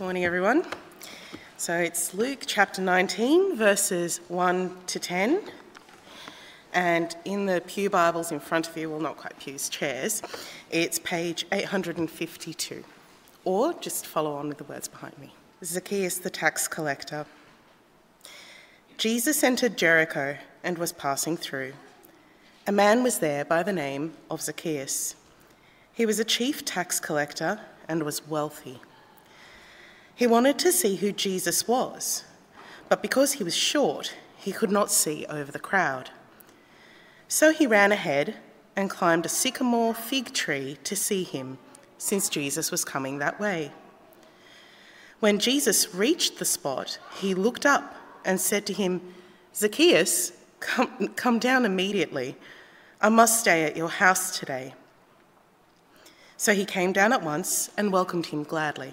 Morning, everyone. So it's Luke chapter 19, verses 1 to 10. And in the Pew Bibles in front of you, well, not quite pews, chairs, it's page 852. Or just follow on with the words behind me. Zacchaeus the tax collector. Jesus entered Jericho and was passing through. A man was there by the name of Zacchaeus. He was a chief tax collector and was wealthy. He wanted to see who Jesus was, but because he was short, he could not see over the crowd. So he ran ahead and climbed a sycamore fig tree to see him, since Jesus was coming that way. When Jesus reached the spot, he looked up and said to him, Zacchaeus, come, come down immediately. I must stay at your house today. So he came down at once and welcomed him gladly.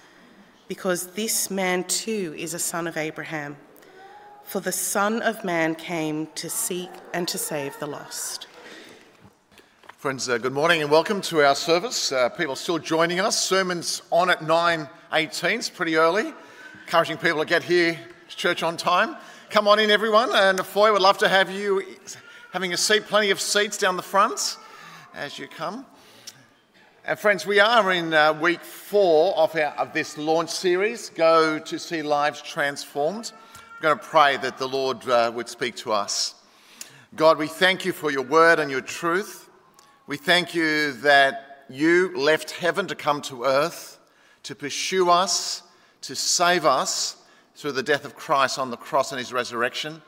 because this man too is a son of Abraham. For the Son of Man came to seek and to save the lost. Friends, uh, good morning and welcome to our service. Uh, people still joining us. Sermon's on at 9.18, it's pretty early. Encouraging people to get here to church on time. Come on in, everyone, and foyer would love to have you having a seat, plenty of seats down the front as you come. And friends, we are in uh, week four of, our, of this launch series, Go to See Lives Transformed. I'm going to pray that the Lord uh, would speak to us. God, we thank you for your word and your truth. We thank you that you left heaven to come to earth, to pursue us, to save us through the death of Christ on the cross and his resurrection.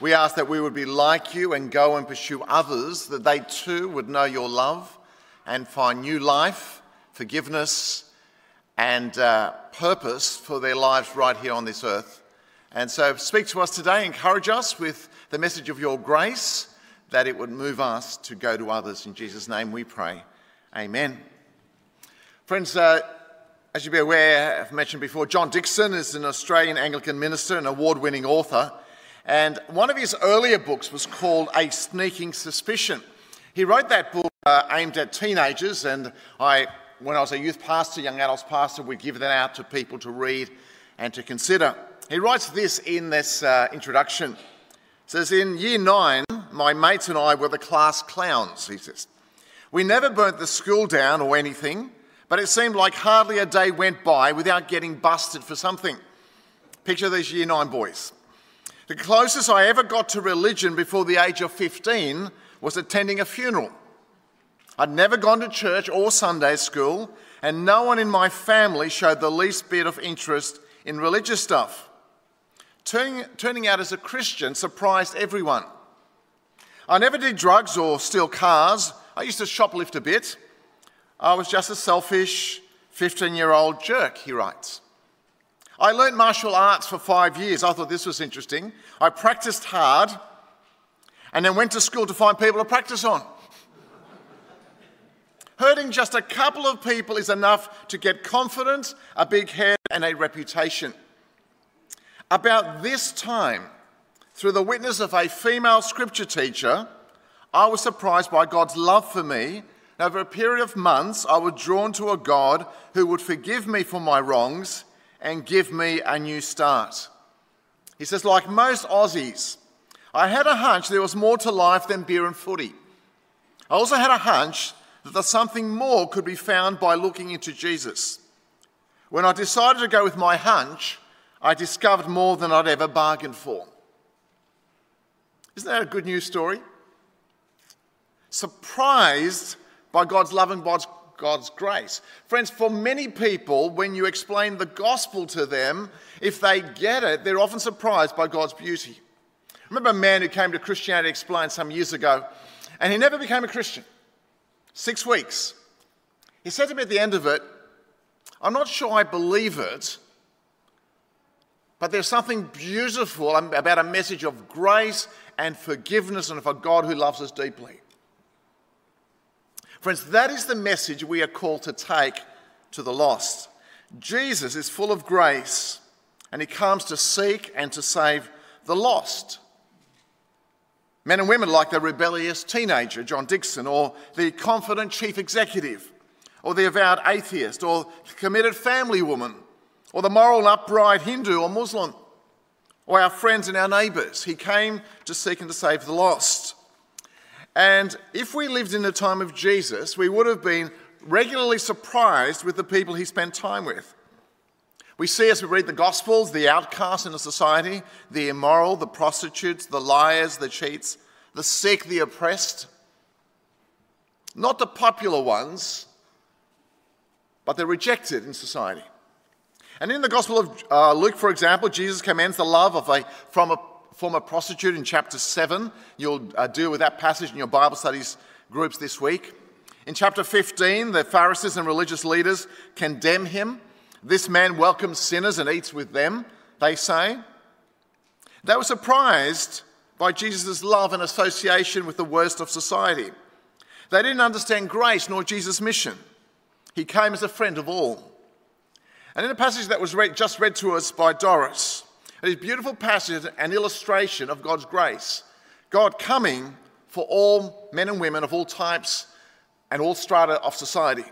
We ask that we would be like you and go and pursue others, that they too would know your love and find new life, forgiveness, and uh, purpose for their lives right here on this earth. And so, speak to us today, encourage us with the message of your grace, that it would move us to go to others. In Jesus' name we pray. Amen. Friends, uh, as you'll be aware, I've mentioned before, John Dickson is an Australian Anglican minister and award winning author. And one of his earlier books was called A Sneaking Suspicion. He wrote that book uh, aimed at teenagers, and I, when I was a youth pastor, young adults pastor, we'd give that out to people to read and to consider. He writes this in this uh, introduction. It says, In year nine, my mates and I were the class clowns, he says. We never burnt the school down or anything, but it seemed like hardly a day went by without getting busted for something. Picture these year nine boys. The closest I ever got to religion before the age of 15 was attending a funeral. I'd never gone to church or Sunday school, and no one in my family showed the least bit of interest in religious stuff. Turning, turning out as a Christian surprised everyone. I never did drugs or steal cars. I used to shoplift a bit. I was just a selfish 15 year old jerk, he writes. I learnt martial arts for five years. I thought this was interesting. I practiced hard and then went to school to find people to practice on. Hurting just a couple of people is enough to get confidence, a big head, and a reputation. About this time, through the witness of a female scripture teacher, I was surprised by God's love for me. Over a period of months, I was drawn to a God who would forgive me for my wrongs and give me a new start. He says, like most Aussies, I had a hunch there was more to life than beer and footy. I also had a hunch that something more could be found by looking into Jesus. When I decided to go with my hunch, I discovered more than I'd ever bargained for. Isn't that a good news story? Surprised by God's love and God's, God's grace. Friends, for many people, when you explain the gospel to them, if they get it, they're often surprised by God's beauty. Remember a man who came to Christianity Explained some years ago, and he never became a Christian. Six weeks. He said to me at the end of it, I'm not sure I believe it, but there's something beautiful about a message of grace and forgiveness and of a God who loves us deeply. Friends, that is the message we are called to take to the lost. Jesus is full of grace and he comes to seek and to save the lost. Men and women like the rebellious teenager, John Dickson, or the confident chief executive, or the avowed atheist, or the committed family woman, or the moral upright Hindu or Muslim, or our friends and our neighbours. He came to seek and to save the lost. And if we lived in the time of Jesus, we would have been regularly surprised with the people he spent time with. We see as we read the Gospels the outcasts in a society, the immoral, the prostitutes, the liars, the cheats, the sick, the oppressed. Not the popular ones, but they're rejected in society. And in the Gospel of uh, Luke, for example, Jesus commends the love of a, from a former prostitute in chapter 7. You'll uh, deal with that passage in your Bible studies groups this week. In chapter 15, the Pharisees and religious leaders condemn him this man welcomes sinners and eats with them, they say. They were surprised by Jesus' love and association with the worst of society. They didn't understand grace nor Jesus' mission. He came as a friend of all. And in a passage that was read, just read to us by Doris, it is a beautiful passage and illustration of God's grace. God coming for all men and women of all types and all strata of society.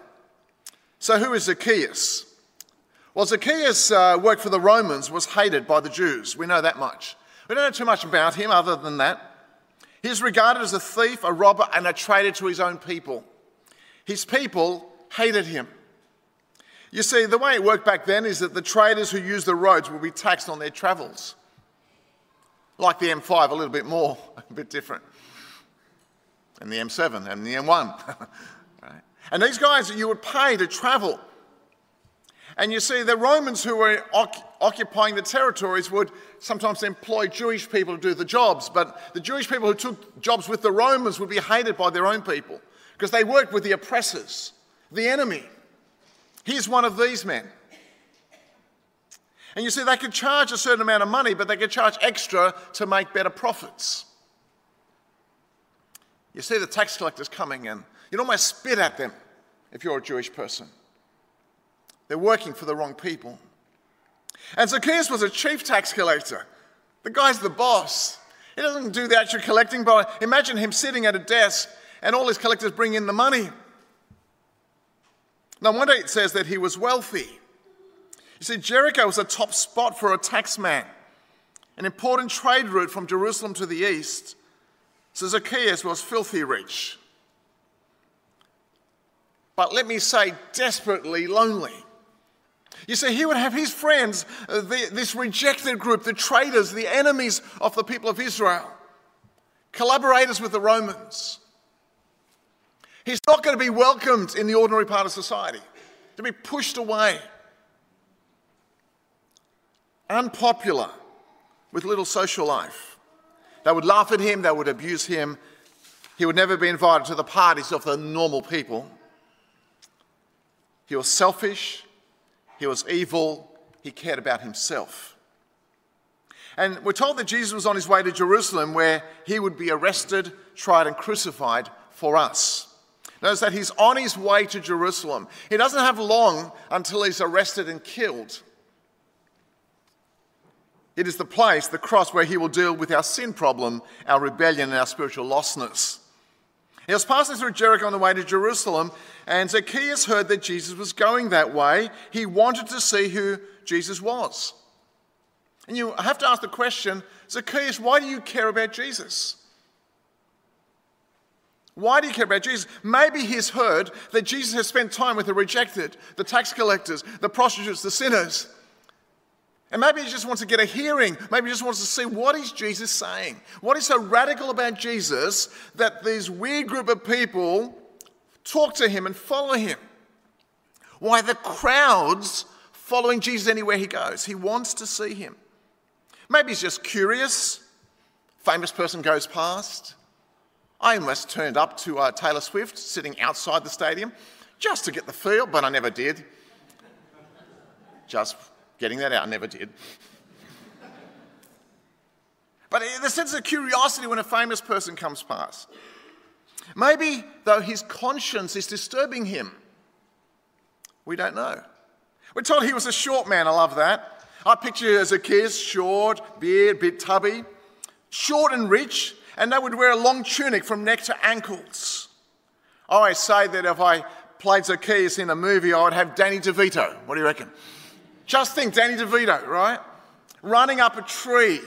So, who is Zacchaeus? Well, Zacchaeus uh, worked for the Romans, was hated by the Jews. We know that much. We don't know too much about him other than that. He He's regarded as a thief, a robber, and a traitor to his own people. His people hated him. You see, the way it worked back then is that the traders who used the roads would be taxed on their travels. Like the M5, a little bit more, a bit different. And the M7 and the M1. right? And these guys, you would pay to travel and you see, the Romans who were occupying the territories would sometimes employ Jewish people to do the jobs, but the Jewish people who took jobs with the Romans would be hated by their own people because they worked with the oppressors, the enemy. He's one of these men. And you see, they could charge a certain amount of money, but they could charge extra to make better profits. You see the tax collectors coming in, you'd almost spit at them if you're a Jewish person. They're working for the wrong people. And Zacchaeus was a chief tax collector. The guy's the boss. He doesn't do the actual collecting, but imagine him sitting at a desk and all his collectors bring in the money. No wonder it says that he was wealthy. You see, Jericho was a top spot for a taxman, an important trade route from Jerusalem to the east. So Zacchaeus was filthy rich. But let me say, desperately lonely. You see, he would have his friends, uh, the, this rejected group, the traitors, the enemies of the people of Israel, collaborators with the Romans. He's not going to be welcomed in the ordinary part of society, to be pushed away. Unpopular with little social life. They would laugh at him, they would abuse him. He would never be invited to the parties of the normal people. He was selfish, he was evil. He cared about himself. And we're told that Jesus was on his way to Jerusalem where he would be arrested, tried, and crucified for us. Notice that he's on his way to Jerusalem. He doesn't have long until he's arrested and killed. It is the place, the cross, where he will deal with our sin problem, our rebellion, and our spiritual lostness. He was passing through Jericho on the way to Jerusalem, and Zacchaeus heard that Jesus was going that way. He wanted to see who Jesus was. And you have to ask the question Zacchaeus, why do you care about Jesus? Why do you care about Jesus? Maybe he's heard that Jesus has spent time with the rejected, the tax collectors, the prostitutes, the sinners. And maybe he just wants to get a hearing. Maybe he just wants to see what is Jesus saying? What is so radical about Jesus that these weird group of people talk to him and follow him? Why the crowds following Jesus anywhere he goes? He wants to see him. Maybe he's just curious. Famous person goes past. I almost turned up to uh, Taylor Swift sitting outside the stadium just to get the feel, but I never did. Just getting that out, never did. but the sense of curiosity when a famous person comes past. Maybe, though, his conscience is disturbing him. We don't know. We're told he was a short man. I love that. I picture as a Zacchaeus short, beard, bit tubby, short and rich, and they would wear a long tunic from neck to ankles. I always say that if I played Zacchaeus in a movie, I would have Danny DeVito. What do you reckon? Just think Danny DeVito, right? Running up a tree,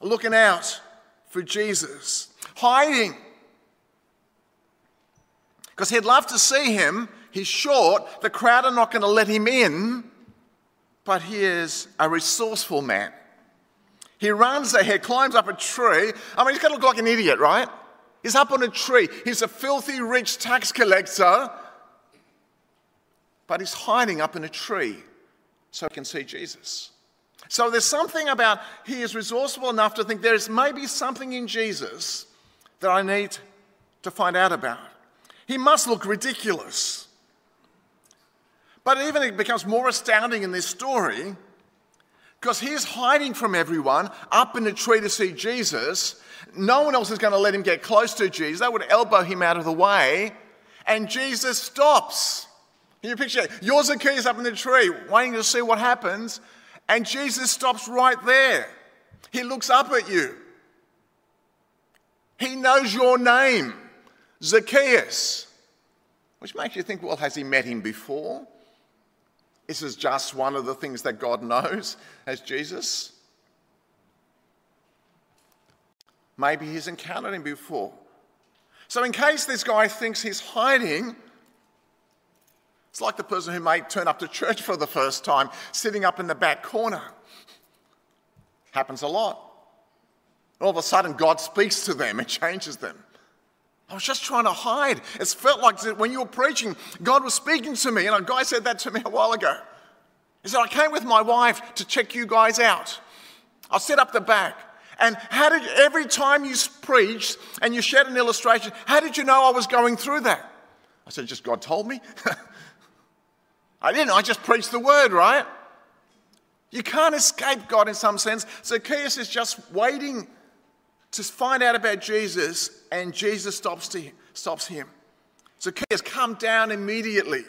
looking out for Jesus, hiding. Because he'd love to see him. He's short. The crowd are not going to let him in. But he is a resourceful man. He runs ahead, climbs up a tree. I mean, he's going to look like an idiot, right? He's up on a tree. He's a filthy rich tax collector. But he's hiding up in a tree so he can see Jesus. So there's something about he is resourceful enough to think there's maybe something in Jesus that I need to find out about. He must look ridiculous. But even it becomes more astounding in this story because he's hiding from everyone up in a tree to see Jesus. No one else is going to let him get close to Jesus. They would elbow him out of the way. And Jesus stops. Can you picture it? You're Zacchaeus up in the tree, waiting to see what happens. And Jesus stops right there. He looks up at you. He knows your name. Zacchaeus. Which makes you think, well, has he met him before? This is just one of the things that God knows as Jesus. Maybe he's encountered him before. So, in case this guy thinks he's hiding, it's like the person who may turn up to church for the first time, sitting up in the back corner. Happens a lot. All of a sudden, God speaks to them and changes them. I was just trying to hide. It felt like when you were preaching, God was speaking to me. And a guy said that to me a while ago. He said, I came with my wife to check you guys out. I set up the back. And how did every time you preached and you shared an illustration, how did you know I was going through that? I said, just God told me. I didn't, I just preached the word, right? You can't escape God in some sense. Zacchaeus is just waiting to find out about Jesus, and Jesus stops, to, stops him. Zacchaeus, come down immediately.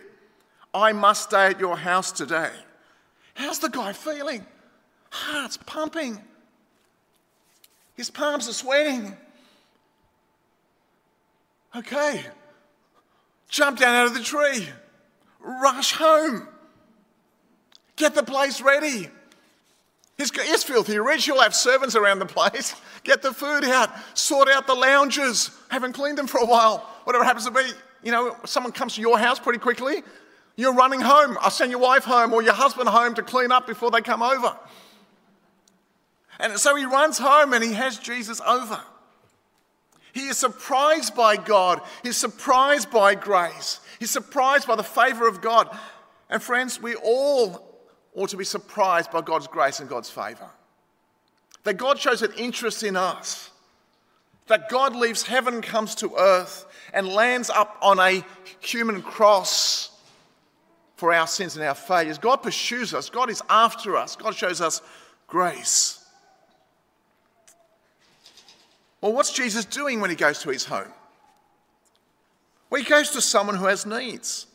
I must stay at your house today. How's the guy feeling? Heart's pumping. His palms are sweating. Okay. Jump down out of the tree. Rush home. Get the place ready. He's, he's filthy rich. He'll have servants around the place. Get the food out. Sort out the lounges. Haven't cleaned them for a while. Whatever happens to be. You know, someone comes to your house pretty quickly. You're running home. I'll send your wife home or your husband home to clean up before they come over. And so he runs home and he has Jesus over. He is surprised by God. He's surprised by grace. He's surprised by the favor of God. And friends, we all ought to be surprised by God's grace and God's favor. That God shows an interest in us. That God leaves heaven, comes to earth, and lands up on a human cross for our sins and our failures. God pursues us. God is after us. God shows us grace. Well, what's Jesus doing when he goes to his home? Well, he goes to someone who has needs.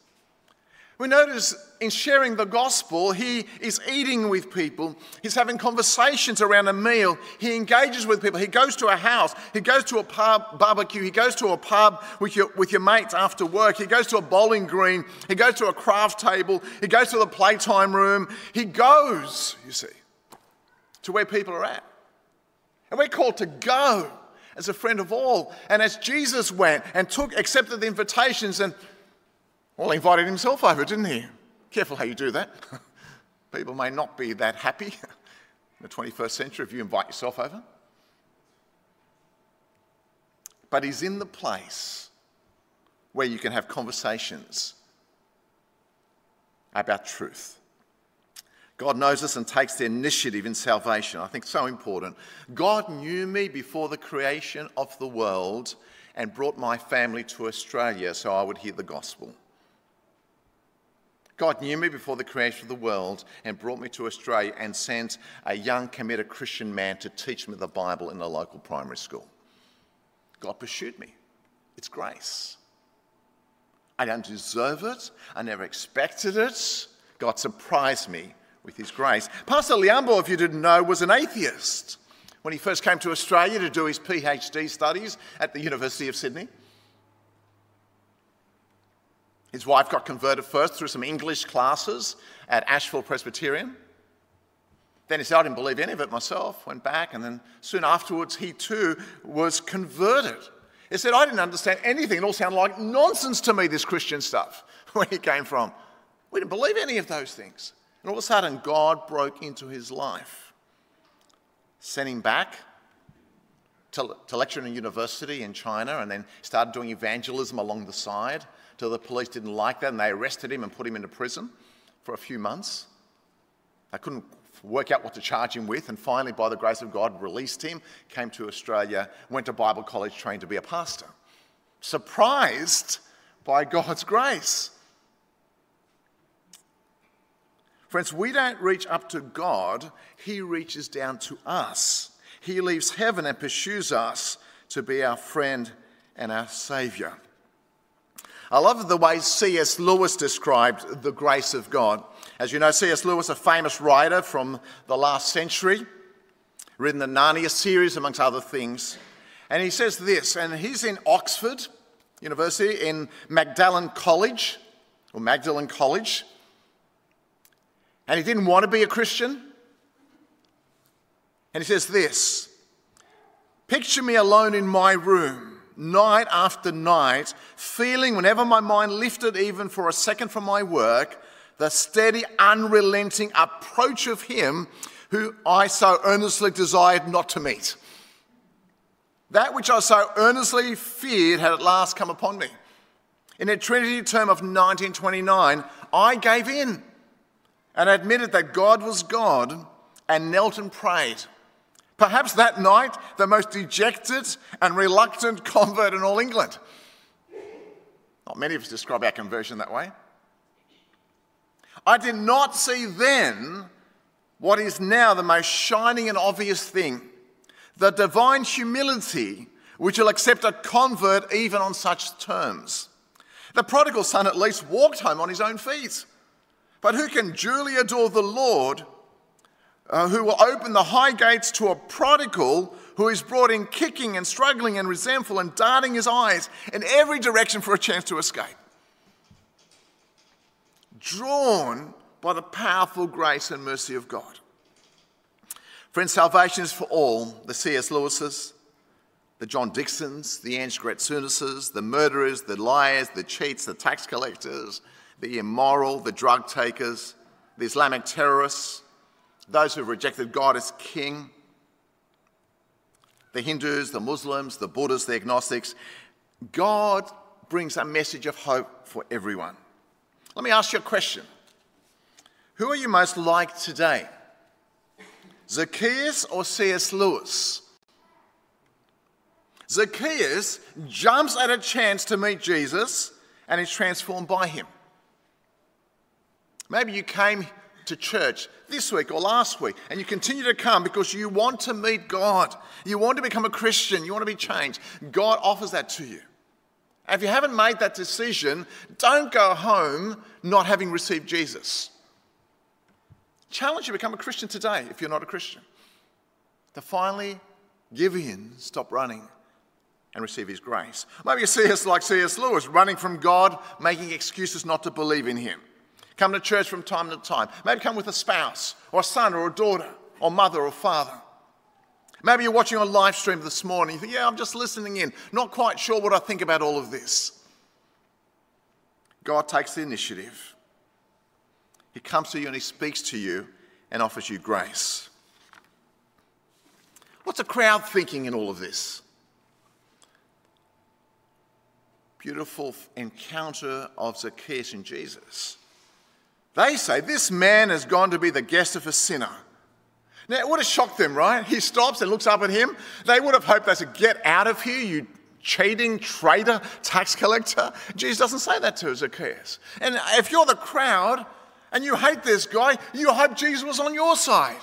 We notice in sharing the gospel, he is eating with people. He's having conversations around a meal. He engages with people. He goes to a house. He goes to a pub barbecue. He goes to a pub with your, with your mates after work. He goes to a bowling green. He goes to a craft table. He goes to the playtime room. He goes, you see, to where people are at. And we're called to go as a friend of all. And as Jesus went and took, accepted the invitations and well, he invited himself over, didn't he? Careful how you do that. People may not be that happy in the 21st century if you invite yourself over. But he's in the place where you can have conversations about truth. God knows us and takes the initiative in salvation. I think so important. God knew me before the creation of the world and brought my family to Australia so I would hear the gospel. God knew me before the creation of the world and brought me to Australia and sent a young, committed Christian man to teach me the Bible in a local primary school. God pursued me. It's grace. I don't deserve it. I never expected it. God surprised me with his grace. Pastor Liambo, if you didn't know, was an atheist when he first came to Australia to do his PhD studies at the University of Sydney. His wife got converted first through some English classes at Ashfield Presbyterian. Then he said, I didn't believe any of it myself, went back, and then soon afterwards he too was converted. He said, I didn't understand anything. It all sounded like nonsense to me, this Christian stuff, where he came from. We didn't believe any of those things. And all of a sudden, God broke into his life, sent him back to, to lecture in a university in China, and then started doing evangelism along the side till the police didn't like that and they arrested him and put him into prison for a few months. They couldn't work out what to charge him with, and finally, by the grace of God, released him, came to Australia, went to Bible college, trained to be a pastor. Surprised by God's grace. Friends, we don't reach up to God, He reaches down to us. He leaves heaven and pursues us to be our friend and our Saviour. I love the way C.S. Lewis described the grace of God. As you know, C.S. Lewis, a famous writer from the last century, written the Narnia series, amongst other things. And he says this, and he's in Oxford University, in Magdalen College, or Magdalen College, and he didn't want to be a Christian. And he says this Picture me alone in my room night after night, feeling whenever my mind lifted even for a second from my work, the steady, unrelenting approach of Him who I so earnestly desired not to meet. That which I so earnestly feared had at last come upon me. In a Trinity term of 1929, I gave in and admitted that God was God and knelt and prayed. Perhaps that night, the most dejected and reluctant convert in all England. Not many of us describe our conversion that way. I did not see then what is now the most shining and obvious thing the divine humility which will accept a convert even on such terms. The prodigal son at least walked home on his own feet. But who can duly adore the Lord uh, who will open the high gates to a prodigal who is brought in kicking and struggling and resentful and darting his eyes in every direction for a chance to escape. Drawn by the powerful grace and mercy of God. Friends, salvation is for all the C.S. Lewises, the John Dicksons, the Ange Gratsounases, the murderers, the liars, the cheats, the tax collectors, the immoral, the drug takers, the Islamic terrorists, those who have rejected God as king, the Hindus, the Muslims, the Buddhists, the agnostics. God brings a message of hope for everyone. Let me ask you a question Who are you most like today? Zacchaeus or C.S. Lewis? Zacchaeus jumps at a chance to meet Jesus and is transformed by him. Maybe you came to church this week or last week, and you continue to come because you want to meet God. You want to become a Christian. You want to be changed. God offers that to you. if you haven't made that decision, don't go home not having received Jesus. Challenge you to become a Christian today if you're not a Christian. To finally give in, stop running, and receive His grace. Maybe you see us like C.S. Lewis, running from God, making excuses not to believe in Him. Come to church from time to time. Maybe come with a spouse or a son or a daughter or mother or father. Maybe you're watching a live stream this morning. You think, yeah, I'm just listening in, not quite sure what I think about all of this. God takes the initiative. He comes to you and He speaks to you and offers you grace. What's a crowd thinking in all of this? Beautiful encounter of Zacchaeus and Jesus. They say, This man has gone to be the guest of a sinner. Now, it would have shocked them, right? He stops and looks up at him. They would have hoped they said, Get out of here, you cheating traitor, tax collector. Jesus doesn't say that to Zacchaeus. And if you're the crowd and you hate this guy, you hope Jesus was on your side.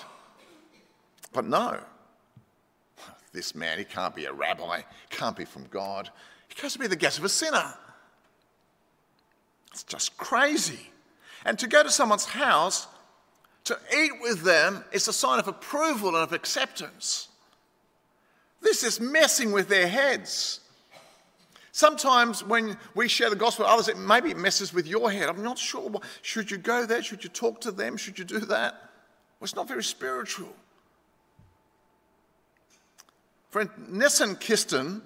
But no, this man, he can't be a rabbi, can't be from God. He goes to be the guest of a sinner. It's just crazy. And to go to someone's house, to eat with them, is a sign of approval and of acceptance. This is messing with their heads. Sometimes when we share the gospel with others, it maybe it messes with your head. I'm not sure. Should you go there? Should you talk to them? Should you do that? Well, it's not very spiritual. Friend Nissen Kistan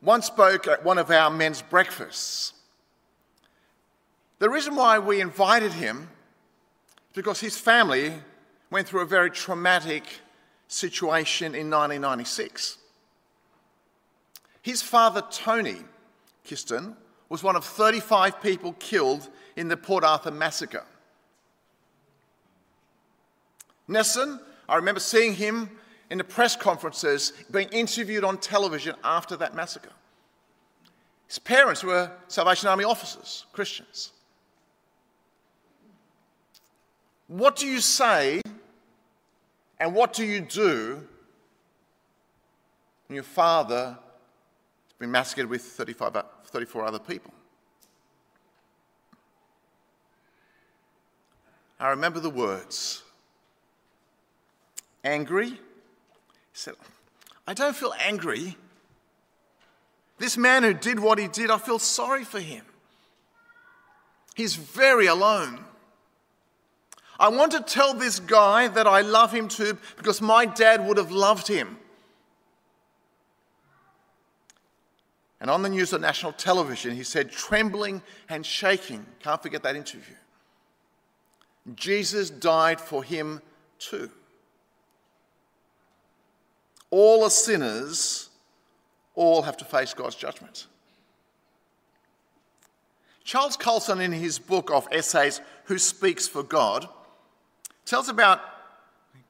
once spoke at one of our men's breakfasts. The reason why we invited him is because his family went through a very traumatic situation in 1996. His father, Tony Kistan, was one of 35 people killed in the Port Arthur massacre. Nissen, I remember seeing him in the press conferences being interviewed on television after that massacre. His parents were Salvation Army officers, Christians. What do you say and what do you do when your father has been massacred with 35, 34 other people? I remember the words angry. He said, I don't feel angry. This man who did what he did, I feel sorry for him. He's very alone. I want to tell this guy that I love him too because my dad would have loved him. And on the news on national television, he said, trembling and shaking, can't forget that interview. Jesus died for him too. All are sinners, all have to face God's judgment. Charles Colson, in his book of essays, Who Speaks for God, tells about,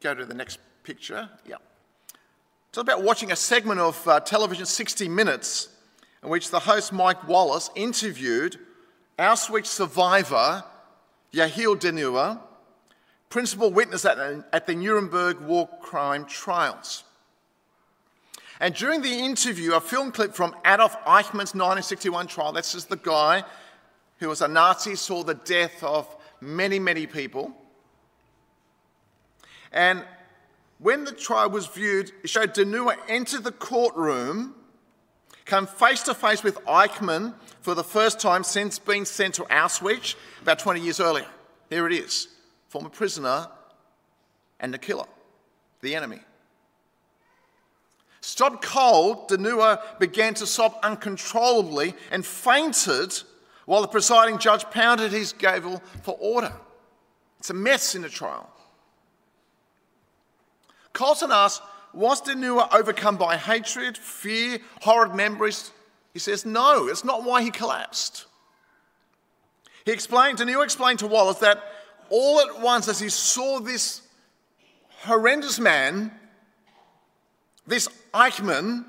go to the next picture, yeah. Tells about watching a segment of uh, television 60 Minutes in which the host Mike Wallace interviewed Auschwitz survivor Yehiel Dinur, principal witness at, at the Nuremberg war crime trials. And during the interview, a film clip from Adolf Eichmann's 1961 trial, that's just the guy who was a Nazi, saw the death of many, many people. And when the trial was viewed, it showed Dinur enter the courtroom, come face to face with Eichmann for the first time since being sent to Auschwitz about 20 years earlier. Here it is former prisoner and the killer, the enemy. Stopped cold, Dinur began to sob uncontrollably and fainted while the presiding judge pounded his gavel for order. It's a mess in the trial. Colson asks, was Dinur overcome by hatred, fear, horrid memories? He says, no, it's not why he collapsed. He explained, Dinur explained to Wallace that all at once as he saw this horrendous man, this Eichmann,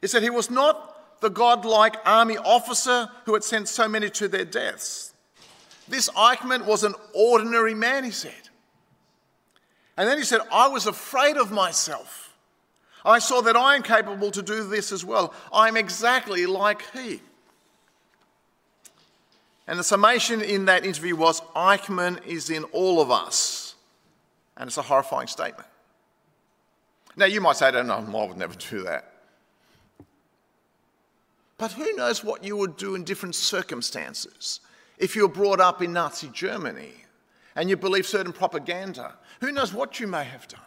he said he was not the godlike army officer who had sent so many to their deaths. This Eichmann was an ordinary man, he said. And then he said, I was afraid of myself. I saw that I am capable to do this as well. I'm exactly like he. And the summation in that interview was Eichmann is in all of us. And it's a horrifying statement. Now, you might say, no, I would never do that. But who knows what you would do in different circumstances? If you were brought up in Nazi Germany and you believe certain propaganda, who knows what you may have done?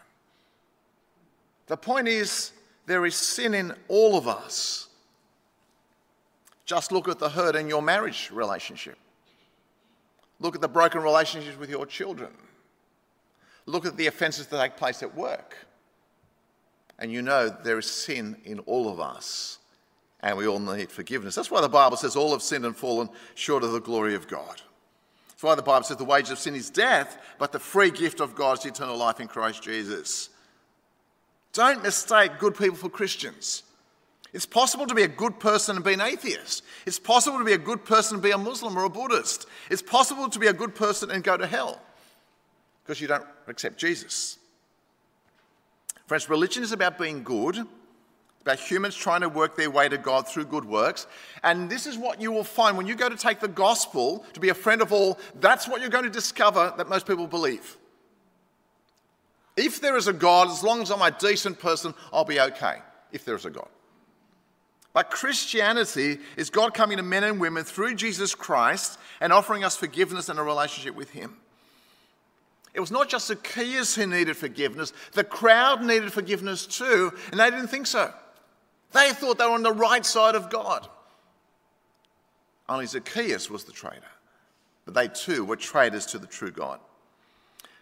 The point is, there is sin in all of us. Just look at the hurt in your marriage relationship. Look at the broken relationships with your children. Look at the offences that take place at work. And you know there is sin in all of us, and we all need forgiveness. That's why the Bible says all have sinned and fallen short of the glory of God. That's why the Bible says the wages of sin is death, but the free gift of God is eternal life in Christ Jesus. Don't mistake good people for Christians. It's possible to be a good person and be an atheist. It's possible to be a good person and be a Muslim or a Buddhist. It's possible to be a good person and go to hell because you don't accept Jesus. Friends, religion is about being good, about humans trying to work their way to God through good works. And this is what you will find when you go to take the gospel to be a friend of all, that's what you're going to discover that most people believe. If there is a God, as long as I'm a decent person, I'll be okay. If there is a God. But Christianity is God coming to men and women through Jesus Christ and offering us forgiveness and a relationship with Him. It was not just Zacchaeus who needed forgiveness, the crowd needed forgiveness too, and they didn't think so. They thought they were on the right side of God. Only Zacchaeus was the traitor, but they too were traitors to the true God.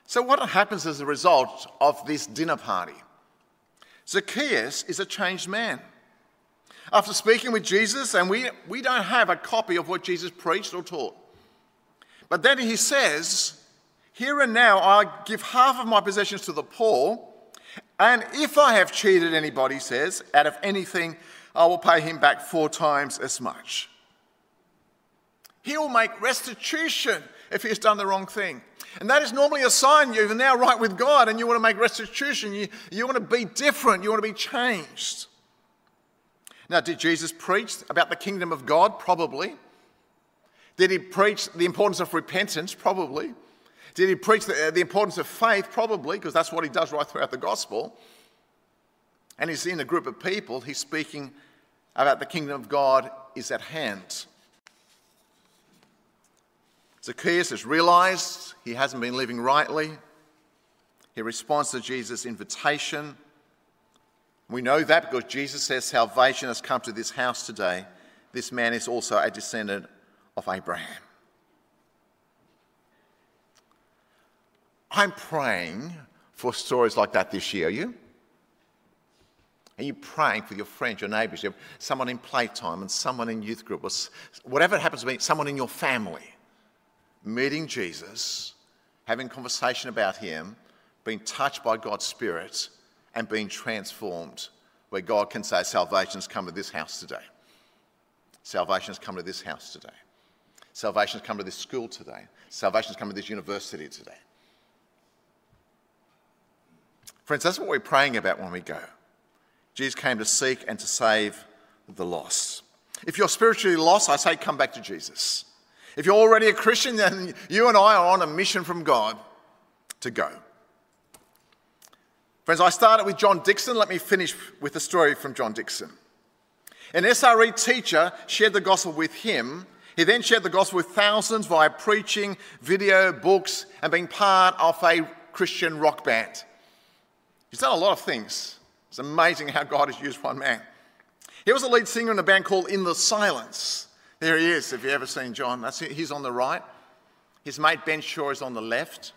So, what happens as a result of this dinner party? Zacchaeus is a changed man. After speaking with Jesus, and we, we don't have a copy of what Jesus preached or taught, but then he says, Here and now I give half of my possessions to the poor, and if I have cheated anybody, says, out of anything, I will pay him back four times as much. He will make restitution if he has done the wrong thing. And that is normally a sign you're now right with God and you want to make restitution. You, you want to be different. You want to be changed. Now, did Jesus preach about the kingdom of God? Probably. Did he preach the importance of repentance? Probably. Did he preach the, uh, the importance of faith? Probably, because that's what he does right throughout the gospel. And he's in a group of people, he's speaking about the kingdom of God is at hand. Zacchaeus has realized he hasn't been living rightly. He responds to Jesus' invitation we know that because Jesus says salvation has come to this house today. This man is also a descendant of Abraham. I'm praying for stories like that this year. Are you? Are you praying for your friends, your neighbours, someone in playtime and someone in youth group, or whatever it happens to be, someone in your family, meeting Jesus, having conversation about him, being touched by God's Spirit, and being transformed, where God can say, Salvation has come to this house today. Salvation has come to this house today. Salvation has come to this school today. Salvation has come to this university today. Friends, that's what we're praying about when we go. Jesus came to seek and to save the lost. If you're spiritually lost, I say come back to Jesus. If you're already a Christian, then you and I are on a mission from God to go. Friends, I started with John Dickson. Let me finish with a story from John Dickson. An SRE teacher shared the gospel with him. He then shared the gospel with thousands via preaching, video, books, and being part of a Christian rock band. He's done a lot of things. It's amazing how God has used one man. He was a lead singer in a band called In the Silence. There he is, if you've ever seen John. That's it. He's on the right. His mate Ben Shaw is on the left.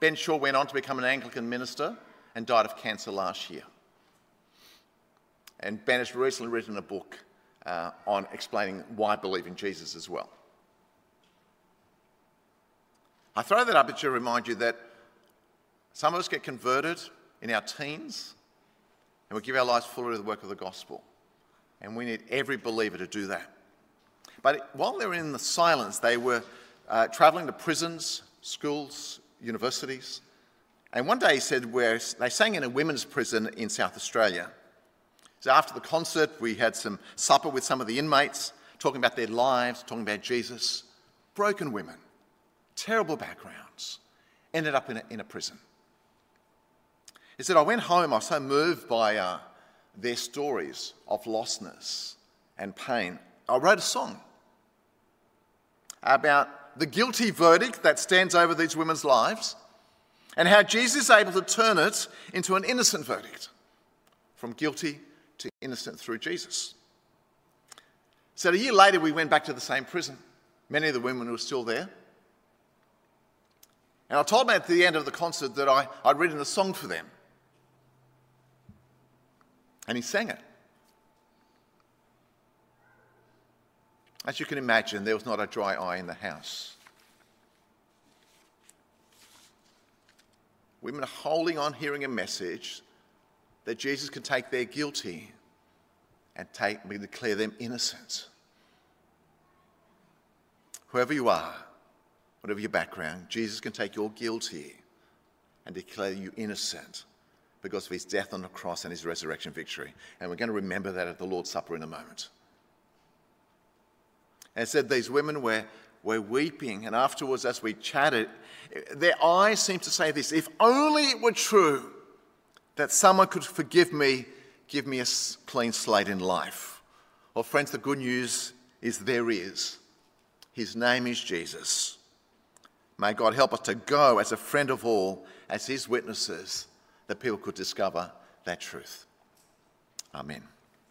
Ben Shaw went on to become an Anglican minister and died of cancer last year. And Ben has recently written a book uh, on explaining why I believe in Jesus as well. I throw that up to remind you that some of us get converted in our teens and we give our lives fully to the work of the gospel. And we need every believer to do that. But while they were in the silence, they were uh, traveling to prisons, schools, universities, and one day he said, where they sang in a women's prison in South Australia. So after the concert, we had some supper with some of the inmates, talking about their lives, talking about Jesus. Broken women, terrible backgrounds, ended up in a, in a prison. He said, I went home, I was so moved by uh, their stories of lostness and pain. I wrote a song about the guilty verdict that stands over these women's lives and how Jesus is able to turn it into an innocent verdict from guilty to innocent through Jesus. So a year later, we went back to the same prison. Many of the women were still there. And I told them at the end of the concert that I, I'd written a song for them. And he sang it. As you can imagine, there was not a dry eye in the house. Women are holding on, hearing a message that Jesus can take their guilty and take, we declare them innocent. Whoever you are, whatever your background, Jesus can take your guilt here and declare you innocent because of his death on the cross and his resurrection victory. And we're going to remember that at the Lord's Supper in a moment. And said these women were, were weeping, and afterwards, as we chatted, their eyes seemed to say this if only it were true that someone could forgive me, give me a clean slate in life. Well, friends, the good news is there is. His name is Jesus. May God help us to go as a friend of all, as his witnesses, that people could discover that truth. Amen.